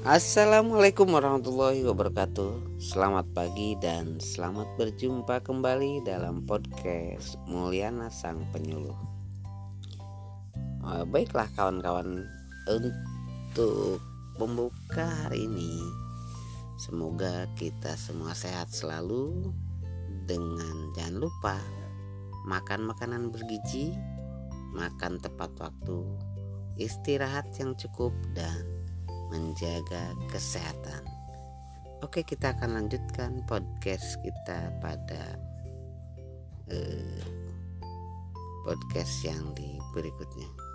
Assalamualaikum warahmatullahi wabarakatuh. Selamat pagi dan selamat berjumpa kembali dalam podcast Mulyana Sang Penyuluh. Oh, Baiklah kawan-kawan Untuk membuka hari ini Semoga kita semua sehat selalu Dengan jangan lupa Makan makanan bergizi Makan tepat waktu Istirahat yang cukup dan menjaga kesehatan. Oke, kita akan lanjutkan podcast kita pada eh, podcast yang di berikutnya.